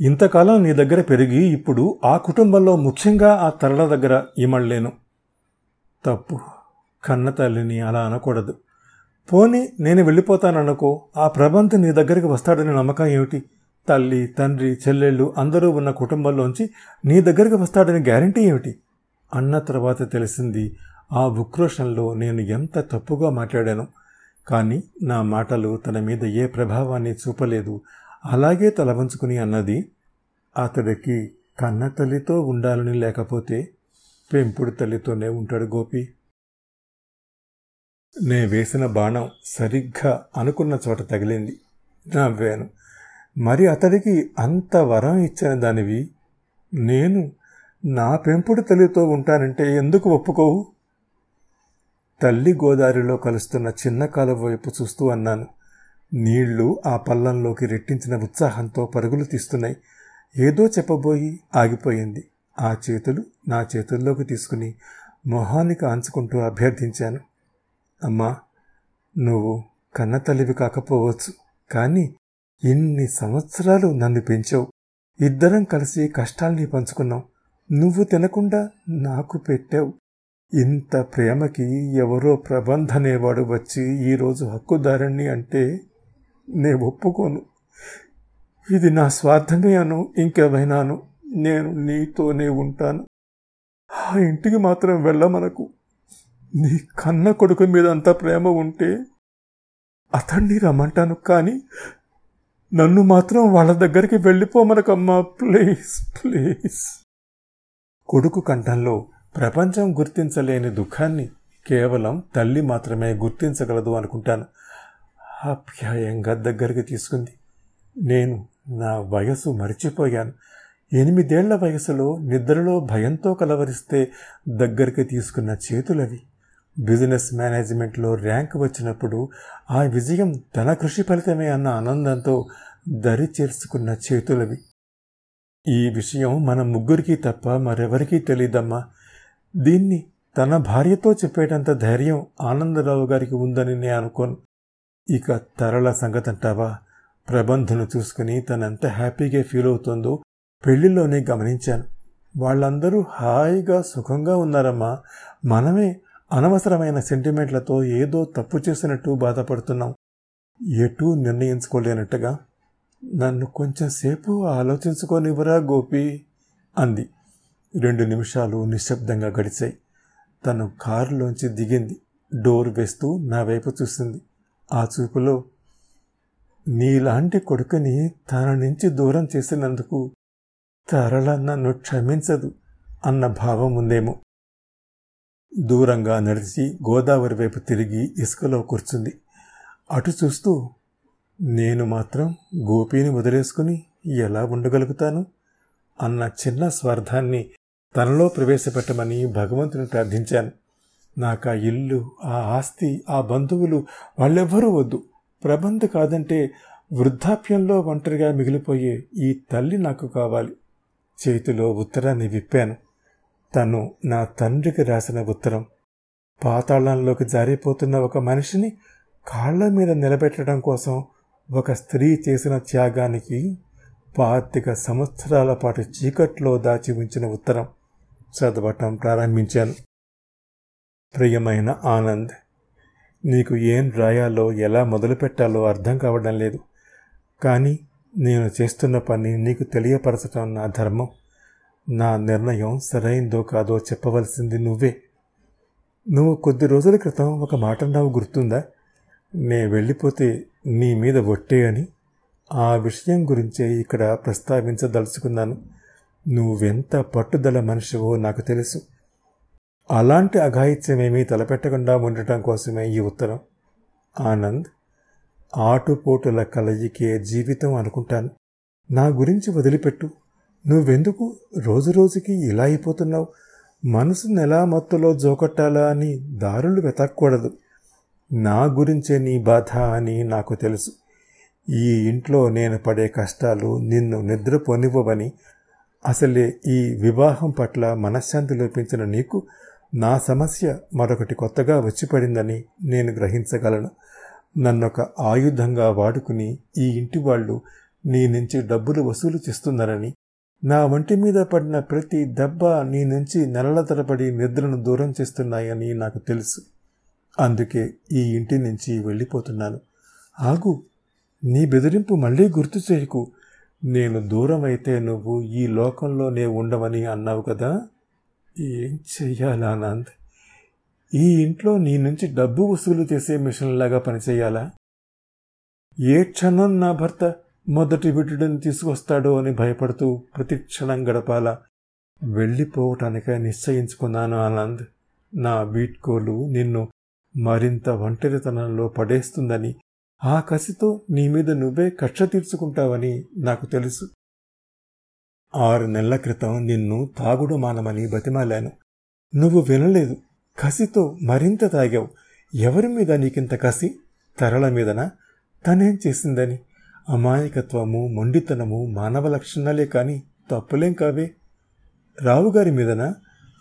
ఇంతకాలం నీ దగ్గర పెరిగి ఇప్పుడు ఆ కుటుంబంలో ముఖ్యంగా ఆ తరల దగ్గర ఇమడలేను తప్పు. కన్న తల్లిని అలా అనకూడదు. పోని నేను వెళ్ళిపోతాననుకో ఆ ప్రబంధ్ నీ దగ్గరికి వస్తాడని నమ్మకం ఏమిటి? తల్లి తండ్రి చెల్లెళ్ళు అందరూ ఉన్న కుటుంబంలోంచి నీ దగ్గరికి వస్తాడని గ్యారంటీ ఏమిటి? అన్న తర్వాత తెలిసింది ఆ ఉక్రోషంలో నేను ఎంత తప్పుగా మాట్లాడాను. కానీ నా మాటలు తన మీద ఏ ప్రభావాన్ని చూపలేదు. అలాగే తల వంచుకుని అన్నది అతడికి కన్న తల్లితో ఉండాలని లేకపోతే పెంపుడు తల్లితోనే ఉంటాడు గోపి. నే వేసిన బాణం సరిగ్గా అనుకున్న చోట తగిలింది. నవ్వాను. మరి అతడికి అంత వరం ఇచ్చిన దానివి? నేను నా పెంపుడు తల్లితో ఉంటానంటే ఎందుకు ఒప్పుకోవు? తల్లి గోదావరిలో కలుస్తున్న చిన్న కాలువ వైపు చూస్తూ అన్నాను. నీళ్ళు ఆ పల్లంలోకి రెట్టించిన ఉత్సాహంతో పరుగులు తీస్తున్నాయి. ఏదో చెప్పబోయి ఆగిపోయింది. ఆ చేతులు నా చేతుల్లోకి తీసుకుని మొహానికి ఆంచుకుంటూ అభ్యర్థించాను. అమ్మా నువ్వు కన్న తల్లివి కాకపోవచ్చు కానీ ఇన్ని సంవత్సరాలు నన్ను పెంచావు. ఇద్దరం కలిసి కష్టాల్ని పంచుకున్నాం. నువ్వు తినకుండా నాకు పెట్టావు. ఇంత ప్రేమకి ఎవరో ప్రబంధనేవాడు వచ్చి ఈరోజు హక్కుదారుణ్ణి అంటే నేను ఒప్పుకోను. ఇది నా స్వార్థమే అను ఇంకేమైనాను నేను నీతోనే ఉంటాను. ఆ ఇంటికి మాత్రం వెళ్ళమనకు. నీ కన్న కొడుకు మీద అంత ప్రేమ ఉంటే అతన్ని రమ్మంటాను కానీ నన్ను మాత్రం వాళ్ళ దగ్గరికి వెళ్ళిపోమనకమ్మా ప్లీజ్ ప్లీజ్. కొడుకు కంఠంలో ప్రపంచం గుర్తించలేని దుఃఖాన్ని కేవలం తల్లి మాత్రమే గుర్తించగలదు అనుకుంటాను. ఆప్యాయంగా దగ్గరికి తీసుకుంది. నేను నా వయసు మరిచిపోయాను. ఎనిమిదేళ్ళ వయసులో నిద్రలో భయంతో కలవరిస్తే దగ్గరికి తీసుకున్న చేతులవి. బిజినెస్ మేనేజ్మెంట్లో ర్యాంక్ వచ్చినప్పుడు ఆ విజయం తన కృషి ఫలితమే అన్న ఆనందంతో దరి చేర్చుకున్న చేతులవి. ఈ విషయం మన ముగ్గురికి తప్ప మరెవరికీ తెలియదమ్మా దీన్ని తన భార్యతో చెప్పేటంత ధైర్యం ఆనందరావు గారికి ఉందని నేను అనుకోను. ఇక తరల సంగతంటావా? ప్రబంధను చూసుకుని తనంత హ్యాపీగా ఫీల్ అవుతుందో పెళ్ళిలోనే గమనించాను. వాళ్ళందరూ హాయిగా సుఖంగా ఉన్నారమ్మా. మనమే అనవసరమైన సెంటిమెంట్లతో ఏదో తప్పు చేసినట్టు బాధపడుతున్నాం. ఎటూ నిర్ణయించుకోలేనట్టుగా. నన్ను కొంచెంసేపు ఆలోచించుకోనివ్వరా గోపి? అంది. రెండు నిమిషాలు నిశ్శబ్దంగా గడిచాయి. తను కారులోంచి దిగింది. డోర్ వేస్తూ నా వైపు చూసింది. ఆ చూపులో నీలాంటి కొడుకుని తన నుంచి దూరం చేసినందుకు తరళ నన్ను క్షమించదు అన్న భావం ఉందేమో. దూరంగా నడిచి గోదావరి వైపు తిరిగి ఇసుకలో కూర్చుంది. అటు చూస్తూ నేను మాత్రం గోపీని వదిలేసుకుని ఎలా ఉండగలుగుతాను అన్న చిన్న స్వార్థాన్ని తనలో ప్రవేశపెట్టమని భగవంతుని ప్రార్థించాను. నాకు ఆ ఇల్లు ఆ ఆస్తి ఆ బంధువులు వాళ్ళెవ్వరూ వద్దు. ప్రబంధ కాదంటే వృద్ధాప్యంలో ఒంటరిగా మిగిలిపోయే ఈ తల్లి నాకు కావాలి. చేతిలో ఉత్తరాన్ని విప్పాను. తను నా తండ్రికి రాసిన ఉత్తరం. పాతాళంలోకి జారిపోతున్న ఒక మనిషిని కాళ్ళ మీద నిలబెట్టడం కోసం ఒక స్త్రీ చేసిన త్యాగానికి పాతిక సంవత్సరాల పాటు చీకట్లో దాచి ఉంచిన ఉత్తరం చదవటం ప్రారంభించాను. ప్రియమైన ఆనంద్ నీకు ఏం రాయాలో ఎలా మొదలుపెట్టాలో అర్థం కావడం లేదు. కానీ నేను చేస్తున్న పని నీకు తెలియపరచటం నా ధర్మం. నా నిర్ణయం సరైందో కాదో చెప్పవలసింది నువ్వే. నువ్వు కొద్ది రోజుల క్రితం ఒక మాట నావు గుర్తుందా? నే వెళ్ళిపోతే నీ మీద ఒట్టే అని ఆ విషయం గురించే ఇక్కడ ప్రస్తావించదలుచుకున్నాను. నువ్వెంత పట్టుదల మనిషివో నాకు తెలుసు. అలాంటి అఘాయిత్యమేమీ తలపెట్టకుండా ఉండటం కోసమే ఈ ఉత్తరం. ఆనంద్ ఆటుపోటుల కలయికే జీవితం అనుకుంటాను. నా గురించి వదిలిపెట్టు. నువ్వెందుకు రోజు రోజుకి ఇలా అయిపోతున్నావు? మనసును ఎలా మత్తులో జోకట్టాలా అని దారులు వెతకూడదు. నా గురించే నీ బాధ అని నాకు తెలుసు. ఈ ఇంట్లో నేను పడే కష్టాలు నిన్ను నిద్రపోనివ్వవని అసలే ఈ వివాహం పట్ల మనశ్శాంతి లోపించిన నీకు నా సమస్య మరొకటి కొత్తగా వచ్చిపడిందని నేను గ్రహించగలను. నన్నొక ఆయుధంగా వాడుకుని ఈ ఇంటి వాళ్ళు నీ నుంచి డబ్బులు వసూలు చేస్తున్నారని నా ఒంటి మీద పడిన ప్రతి దెబ్బ నీ నుంచి నెలల తరబడి నిద్రను దూరం చేస్తున్నాయని నాకు తెలుసు. అందుకే ఈ ఇంటి నుంచి వెళ్ళిపోతున్నాను. ఆగు నీ బెదిరింపు మళ్ళీ గుర్తు చేయకు. నేను దూరం అయితే నువ్వు ఈ లోకంలోనే ఉండవని అన్నావు కదా? ఏం చెయ్యాలా ఆనంద్ ఈ ఇంట్లో నీ నుంచి డబ్బు వసూలు చేసే మిషన్లాగా పనిచేయాలా ఏ క్షణం నా భర్త మొదటి బిడ్డని తీసుకొస్తాడో అని భయపడుతూ ప్రతి క్షణం గడపాలా? వెళ్ళిపోవటానికే నిశ్చయించుకున్నాను ఆనంద్ నా వీట్కోలు నిన్ను మరింత ఒంటరితనంలో పడేస్తుందని ఆ కసితో నీ మీద నువ్వే కక్ష తీర్చుకుంటావని నాకు తెలుసు. ఆరు నెలల క్రితం నిన్ను తాగుడు మానమని బతిమాలాను. నువ్వు వినలేదు. కసితో మరింత తాగావు. ఎవరి మీద నీకింత కసి? తరల మీదన? తనేం చేసిందని? అమాయకత్వము మొండితనము మానవ లక్షణాలే కాని తప్పులేం కావే? రావుగారి మీదన?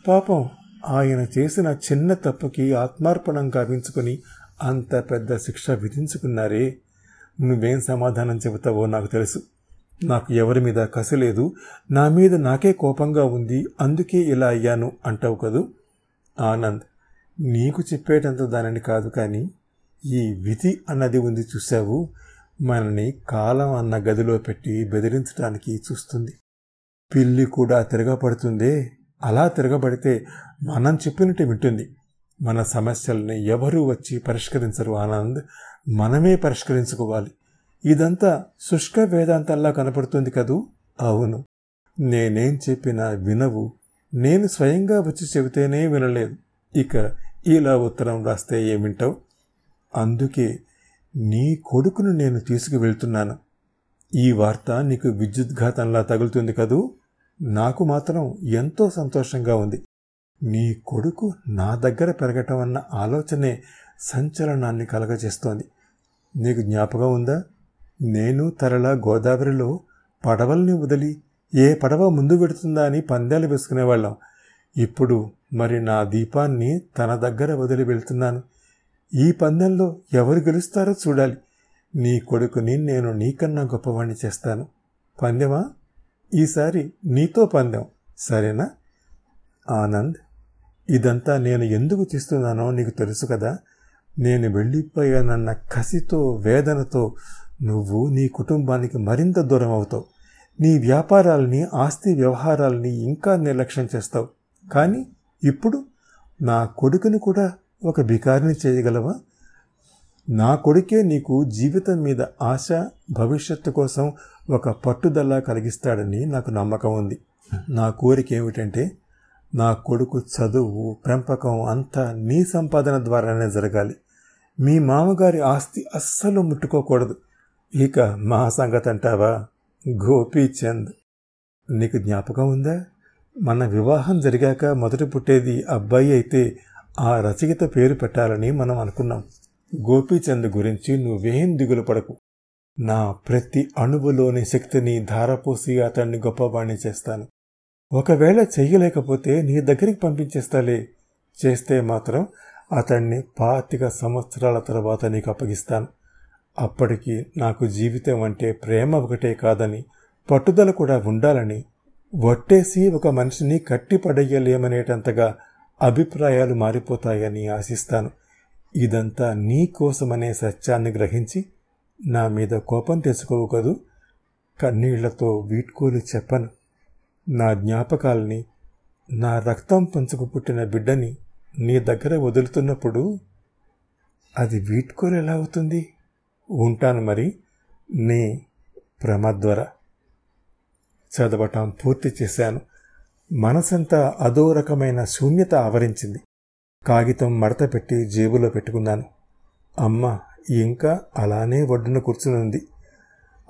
పాపం ఆయన చేసిన చిన్న తప్పుకి ఆత్మార్పణం కావించుకుని అంత పెద్ద శిక్ష విధించుకున్నారే. నువ్వేం సమాధానం చెబుతావో నాకు తెలుసు. నాకు ఎవరి మీద కసి లేదు నా మీద నాకే కోపంగా ఉంది అందుకే ఇలా అయ్యాను అంటావు కదూ? ఆనంద్ నీకు చెప్పేటంత దానిని కాదు కానీ ఈ విధి అన్నది ఉంది చూశావు? మనని కాలం అన్న గదిలో పెట్టి బెదిరించడానికి చూస్తుంది. పిల్లి కూడా తిరగబడుతుందే? అలా తిరగబడితే మనం చెప్పినట్టు వింటుంది. మన సమస్యల్ని ఎవరూ వచ్చి పరిష్కరించరు ఆనంద్? మనమే పరిష్కరించుకోవాలి. ఇదంతా శుష్క వేదాంతంలా కనపడుతుంది కదూ? అవును. నేనేం చెప్పినా వినవు. నేను స్వయంగా వచ్చి చెబితేనే వినలేదు. ఇక ఇలా ఉత్తరం రాస్తే ఏమింటావు అందుకే నీ కొడుకును నేను తీసుకువెళ్తున్నాను. ఈ వార్త నీకు విద్యుద్ఘాతంలా తగులుతుంది కదూ? నాకు మాత్రం ఎంతో సంతోషంగా ఉంది. నీ కొడుకు నా దగ్గర పెరగటం అన్న ఆలోచనే సంచలనాన్ని కలగజేస్తోంది. నీకు జ్ఞాపకం ఉందా? నేను తరల గోదావరిలో పడవల్ని వదిలి ఏ పడవ ముందు పెడుతుందా అని పందాలు వేసుకునేవాళ్ళం. ఇప్పుడు మరి నా దీపాన్ని తన దగ్గర వదిలి వెళ్తున్నాను. ఈ పందెంలో ఎవరు గెలుస్తారో చూడాలి. నీ కొడుకుని నేను నీకన్నా గొప్పవాణ్ణి చేస్తాను. పందెమా? ఈసారి నీతో పందెం. సరేనా? ఆనంద్ ఇదంతా నేను ఎందుకు తీస్తున్నానో నీకు తెలుసు కదా. నేను వెళ్ళిపోయానన్న కసితో వేదనతో నువ్వు నీ కుటుంబానికి మరింత దూరం అవుతావు. నీ వ్యాపారాలని ఆస్తి వ్యవహారాలని ఇంకా నిర్లక్ష్యం చేస్తావు. కానీ ఇప్పుడు నా కొడుకుని కూడా ఒక బికారిని చేయగలవా? నా కొడుకే నీకు జీవితం మీద ఆశ భవిష్యత్తు కోసం ఒక పట్టుదల కలిగిస్తాడని నాకు నమ్మకం ఉంది. నా కోరిక ఏమిటంటే నా కొడుకు చదువు పెంపకం అంతా నీ సంపాదన ద్వారానే జరగాలి. మీ మామగారి ఆస్తి అస్సలు ముట్టుకోకూడదు. ఇక మా సంగతి అంటావా గోపీచంద్ నీకు జ్ఞాపకం ఉందా? మన వివాహం జరిగాక మొదట పుట్టేది అబ్బాయి అయితే ఆ రచయిత పేరు పెట్టాలని మనం అనుకున్నాం. గోపీచంద్ గురించి నువ్వేం దిగులు పడకు. నా ప్రతి అణువులోని శక్తిని ధారపోసి అతన్ని గొప్పవాణ్ణి చేస్తాను. ఒకవేళ చెయ్యలేకపోతే నీ దగ్గరికి పంపించేస్తాలే. చేస్తే మాత్రం అతన్ని పాతిక సంవత్సరాల తర్వాత నీకు అప్పగిస్తాను. అప్పటికి నాకు జీవితం అంటే ప్రేమ ఒకటే కాదని పట్టుదల కూడా ఉండాలని వట్టేసి ఒక మనిషిని కట్టిపడేయలేమనేటంతగా అభిప్రాయాలు మారిపోతాయని ఆశిస్తాను. ఇదంతా నీ కోసమనే సత్యాన్ని గ్రహించి నా మీద కోపం తెచ్చుకోవు కదూ? కన్నీళ్ళతో వీడ్కోలు చెప్పను. నా జ్ఞాపకాల్ని నా రక్తం పంచుకు పుట్టిన బిడ్డని నీ దగ్గర వదులుతున్నప్పుడు అది వీడ్కోలు ఎలా అవుతుంది? ఉంటాను మరి నీ ప్రమద్వర చదవటం పూర్తి చేశాను. మనసంతా అదో రకమైన శూన్యత ఆవరించింది. కాగితం మడత పెట్టి జేబులో పెట్టుకున్నాను. అమ్మ ఇంకా అలానే ఒడ్డున కూర్చునుంది.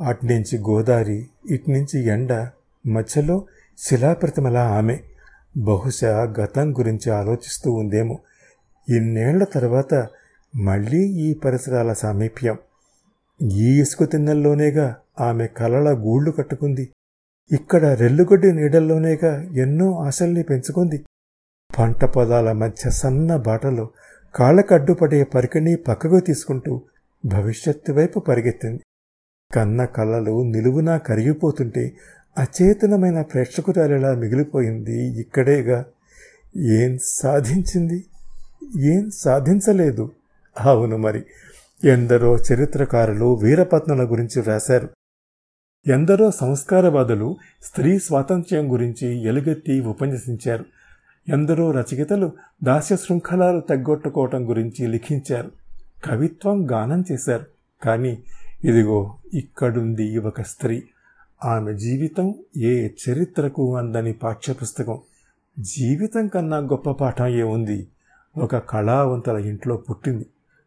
అట్నుంచి గోదావరి ఇట్నుంచి ఎండ మధ్యలో శిలాప్రతిమలా ఆమె. బహుశా గతం గురించి ఆలోచిస్తూ ఉందేమో. ఇన్నేళ్ళ తర్వాత మళ్ళీ ఈ పరిసరాల సామీప్యం. ఈ ఇసుక తిన్నెల్లోనేగా ఆమె కలల గూళ్ళు కట్టుకుంది. ఇక్కడ రెల్లుగొడ్డి నీడల్లోనేగా ఎన్నో ఆశల్ని పెంచుకుంది. పంట పొదాల మధ్య సన్న బాటలో కాళ్ళకడ్డుపడే పరికిణి పక్కకు తీసుకుంటూ భవిష్యత్తు వైపు పరిగెత్తింది. కన్న కళ్ళలు నిలువునా కరిగిపోతుంటే అచేతనమైన ప్రేక్షకురాలిలా మిగిలిపోయింది ఇక్కడేగా. ఏం సాధించింది? ఏం సాధించలేదు? అవును మరి ఎందరో చరిత్రకారులు వీరపత్నుల గురించి వ్రాశారు. ఎందరో సంస్కారవాదులు స్త్రీ స్వాతంత్ర్యం గురించి ఎలుగెత్తి ఉపన్యసించారు. ఎందరో రచయితలు దాస్య శృంఖలాలు తగ్గొట్టుకోవటం గురించి లిఖించారు. కవిత్వం గానం చేశారు. కానీ ఇదిగో ఇక్కడుంది ఒక స్త్రీ. ఆమె జీవితం ఏ చరిత్రకు అందని పాఠ్యపుస్తకం. జీవితం కన్నా గొప్ప పాఠం ఏముంది? ఒక కళావంతుల ఇంట్లో పుట్టింది.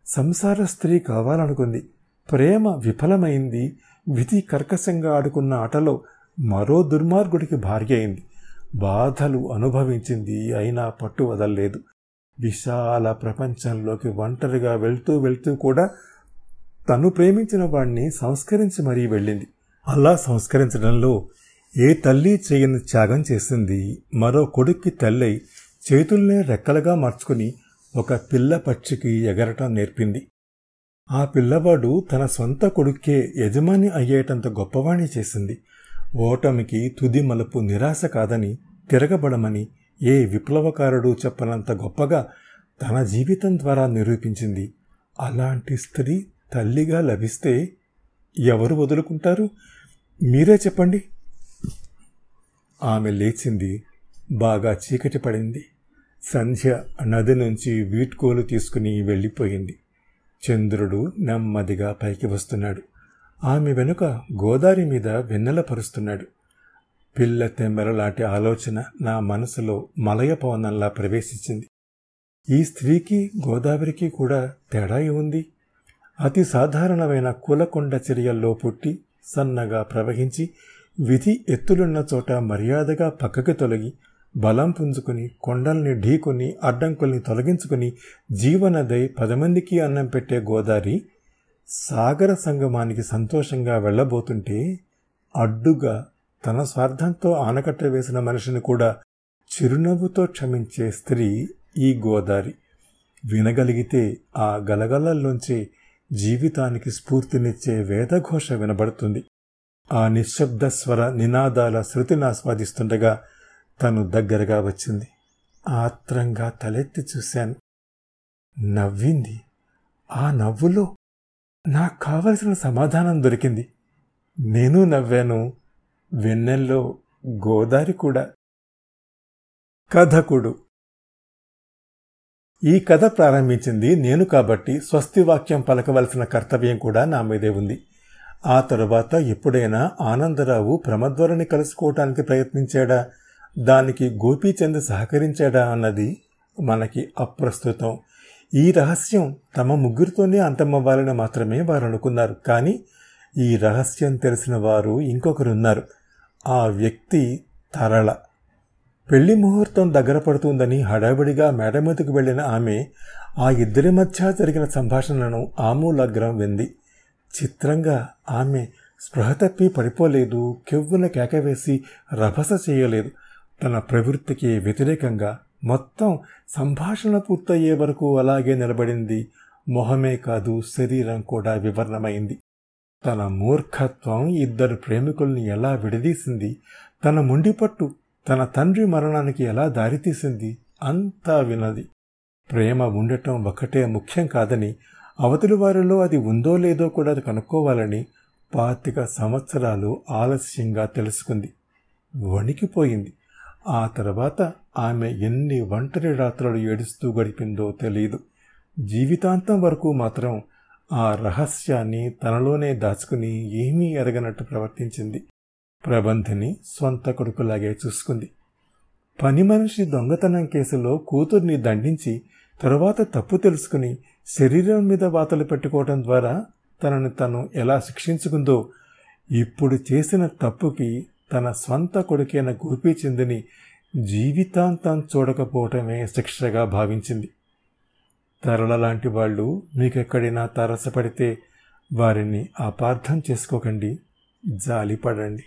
సంసార స్త్రీ కావాలనుకుంది. ప్రేమ విఫలమైంది. విధి కర్కశంగా ఆడుకున్న ఆటలో మరో దుర్మార్గుడికి భార్య అయింది. బాధలు అనుభవించింది అయినా పట్టు వదల్లేదు. విశాల ప్రపంచంలోకి ఒంటరిగా వెళ్తూ వెళ్తూ కూడా తను ప్రేమించిన వాణ్ణి సంస్కరించి మరీ వెళ్ళింది. అలా సంస్కరించడంలో ఏ తల్లి చేయని త్యాగం చేసింది. మరో కొడుక్కి తల్లై చేతుల్నే రెక్కలుగా మార్చుకుని ఒక పిల్ల పక్షికి ఎగరటం నేర్పింది. ఆ పిల్లవాడు తన సొంత కొడుక్కే యజమాని అయ్యేటంత గొప్పవాణి చేసింది. ఓటమికి తుది మలుపు నిరాశ కాదని తిరగబడమని ఏ విప్లవకారుడు చెప్పనంత గొప్పగా తన జీవితం ద్వారా నిరూపించింది. అలాంటి స్త్రీ తల్లిగా లభిస్తే ఎవరు వదులుకుంటారు? మీరే చెప్పండి. ఆమె లేచింది. బాగా చీకటి పడింది. సంధ్య నది నుంచి వీట్కోలు తీసుకుని వెళ్ళిపోయింది. చంద్రుడు నెమ్మదిగా పైకి వస్తున్నాడు. ఆమె వెనుక గోదారి మీద వెన్నెల పరుస్తున్నాడు పిల్ల తెమ్మెరలాంటి ఆలోచన నా మనసులో మలయ పవనంలా ప్రవేశించింది. ఈ స్త్రీకి గోదావరికి కూడా తేడా ఉంది అతి సాధారణమైన కులకొండ చర్యల్లో పుట్టి సన్నగా ప్రవహించి విధి ఎత్తులున్న చోట మర్యాదగా పక్కకి తొలగి బలం పుంజుకుని కొండల్ని ఢీకొని అడ్డంకుల్ని తొలగించుకుని జీవనదై పదమందికి అన్నం పెట్టే గోదారి సాగర సంగమానికి సంతోషంగా వెళ్ళబోతుంటే అడ్డుగా తన స్వార్థంతో ఆనకట్ట వేసిన మనిషిని కూడా చిరునవ్వుతో క్షమించే స్త్రీ ఈ గోదారి. వినగలిగితే ఆ గలగలల్లోంచి జీవితానికి స్ఫూర్తినిచ్చే వేదఘోష వినబడుతుంది. ఆ నిశ్శబ్ద స్వర నినాదాల శృతిని ఆస్వాదిస్తుండగా తను దగ్గరగా వచ్చింది. ఆత్రంగా తలెత్తి చూశాను. నవ్వింది. ఆ నవ్వులో నాకు కావలసిన సమాధానం దొరికింది. నేను నవ్వాను. వెన్నెల్లో గోదారి కూడా. కథకుడు. ఈ కథ ప్రారంభించింది నేను కాబట్టి స్వస్తి వాక్యం పలకవలసిన కర్తవ్యం కూడా నా మీదే ఉంది. ఆ తరువాత ఎప్పుడైనా ఆనందరావు ప్రమద్వరని కలుసుకోవటానికి ప్రయత్నించాడా? దానికి గోపీచంద్ సహకరించాడా అన్నది మనకి అప్రస్తుతం. ఈ రహస్యం తమ ముగ్గురితోనే అంతమవ్వాలని మాత్రమే వారు అనుకున్నారు. కానీ ఈ రహస్యం తెలిసిన వారు ఇంకొకరున్నారు. ఆ వ్యక్తి తరళ. పెళ్ళి ముహూర్తం దగ్గర పడుతుందని హడావిడిగా మేడమీదకు వెళ్ళిన ఆమె ఆ ఇద్దరి మధ్య జరిగిన సంభాషణను ఆమూలగ్రం వింది. చిత్రంగా ఆమె స్పృహ తప్పి పడిపోలేదు కెవ్వున కేకవేసి రభస చేయలేదు. తన ప్రవృత్తికి వ్యతిరేకంగా మొత్తం సంభాషణ పూర్తయ్యే వరకు అలాగే నిలబడింది. మొహమే కాదు శరీరం కూడా వివరణమైంది. తన మూర్ఖత్వం ఇద్దరు ప్రేమికుల్ని ఎలా విడదీసింది? తన ముండిపట్టు తన తండ్రి మరణానికి ఎలా దారితీసింది? అంతా వినది ప్రేమ ఉండటం ఒకటే ముఖ్యం కాదని అవతలి వారిలో అది ఉందో లేదో కూడా కనుక్కోవాలని పాతిక సంవత్సరాలు ఆలస్యంగా తెలుసుకుంది. వణికిపోయింది. ఆ తర్వాత ఆమె ఎన్ని ఒంటరి రాత్రులు ఏడుస్తూ గడిపిందో తెలియదు జీవితాంతం వరకు మాత్రం ఆ రహస్యాన్ని తనలోనే దాచుకుని ఏమీ ఎరగనట్టు ప్రవర్తించింది. ప్రబంధిని స్వంత కొడుకులాగే చూసుకుంది. పని మనిషి దొంగతనం కేసులో కూతుర్ని దండించి తరువాత తప్పు తెలుసుకుని శరీరం మీద వాతలు పెట్టుకోవడం ద్వారా తనను తను ఎలా శిక్షించుకుందో ఇప్పుడు చేసిన తప్పుకి తన స్వంత కొడుకైన గోపీచందుని జీవితాంతం చూడకపోవటమే శిక్షగా భావించింది. తరల లాంటి వాళ్ళు మీకెక్కడైనా తారసపడితే వారిని అపార్థం చేసుకోకండి జాలిపడండి.